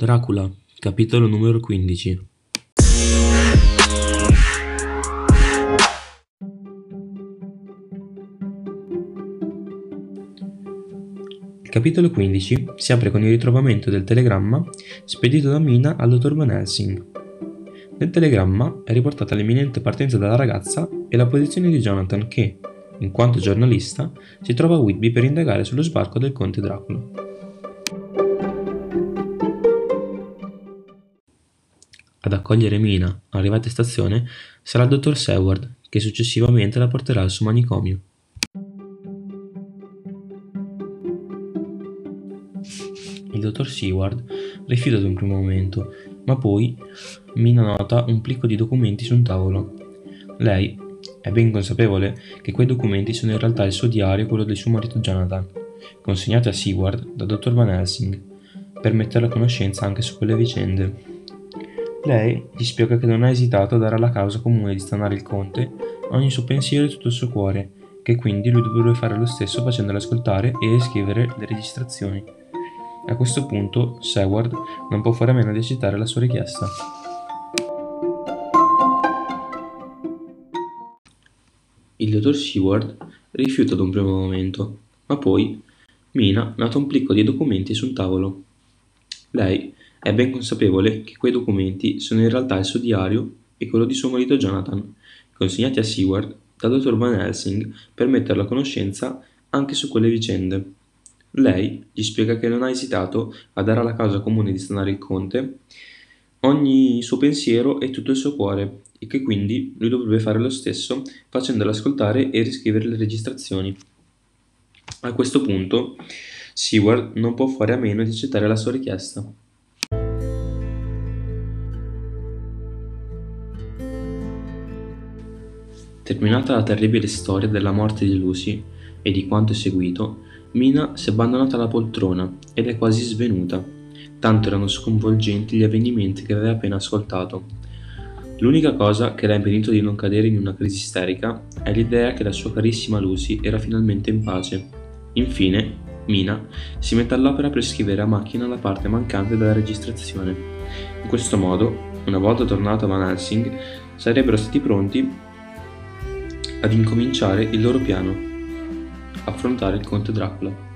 Dracula, capitolo numero 15 Il capitolo 15 si apre con il ritrovamento del telegramma spedito da Mina al dottor Van Helsing. Nel telegramma è riportata l'imminente partenza della ragazza e la posizione di Jonathan che, in quanto giornalista, si trova a Whitby per indagare sullo sbarco del conte Dracula. Ad accogliere Mina, arrivata in stazione, sarà il dottor Seward, che successivamente la porterà al suo manicomio. Il dottor Seward rifiuta ad un primo momento, ma poi Mina nota un plico di documenti su un tavolo. Lei è ben consapevole che quei documenti sono in realtà il suo diario e quello del suo marito Jonathan, consegnati a Seward dal dottor Van Helsing, per metterla a conoscenza anche su quelle vicende. Lei gli spiega che non ha esitato a dare alla causa comune di stanare il conte ogni suo pensiero e tutto il suo cuore, che quindi lui dovrebbe fare lo stesso facendole ascoltare e riscrivere le registrazioni. A questo punto Seward non può fare a meno di accettare la sua richiesta. Il dottor Seward rifiuta ad un primo momento, ma poi Mina nota un plico di documenti su un tavolo. Lei è ben consapevole che quei documenti sono in realtà il suo diario e quello di suo marito Jonathan, consegnati a Seward dal dottor Van Helsing per metterlo a conoscenza anche su quelle vicende. Lei gli spiega che non ha esitato a dare alla causa comune di stanare il conte ogni suo pensiero e tutto il suo cuore e che quindi lui dovrebbe fare lo stesso facendolo ascoltare e riscrivere le registrazioni. A questo punto Seward non può fare a meno di accettare la sua richiesta. Terminata la terribile storia della morte di Lucy e di quanto è seguito, Mina si è abbandonata alla poltrona ed è quasi svenuta, tanto erano sconvolgenti gli avvenimenti che aveva appena ascoltato. L'unica cosa che l'ha impedito di non cadere in una crisi isterica è l'idea che la sua carissima Lucy era finalmente in pace. Infine, Mina si mette all'opera per scrivere a macchina la parte mancante della registrazione. In questo modo, una volta tornato a Van Helsing, sarebbero stati pronti ad incominciare il loro piano: affrontare il conte Dracula.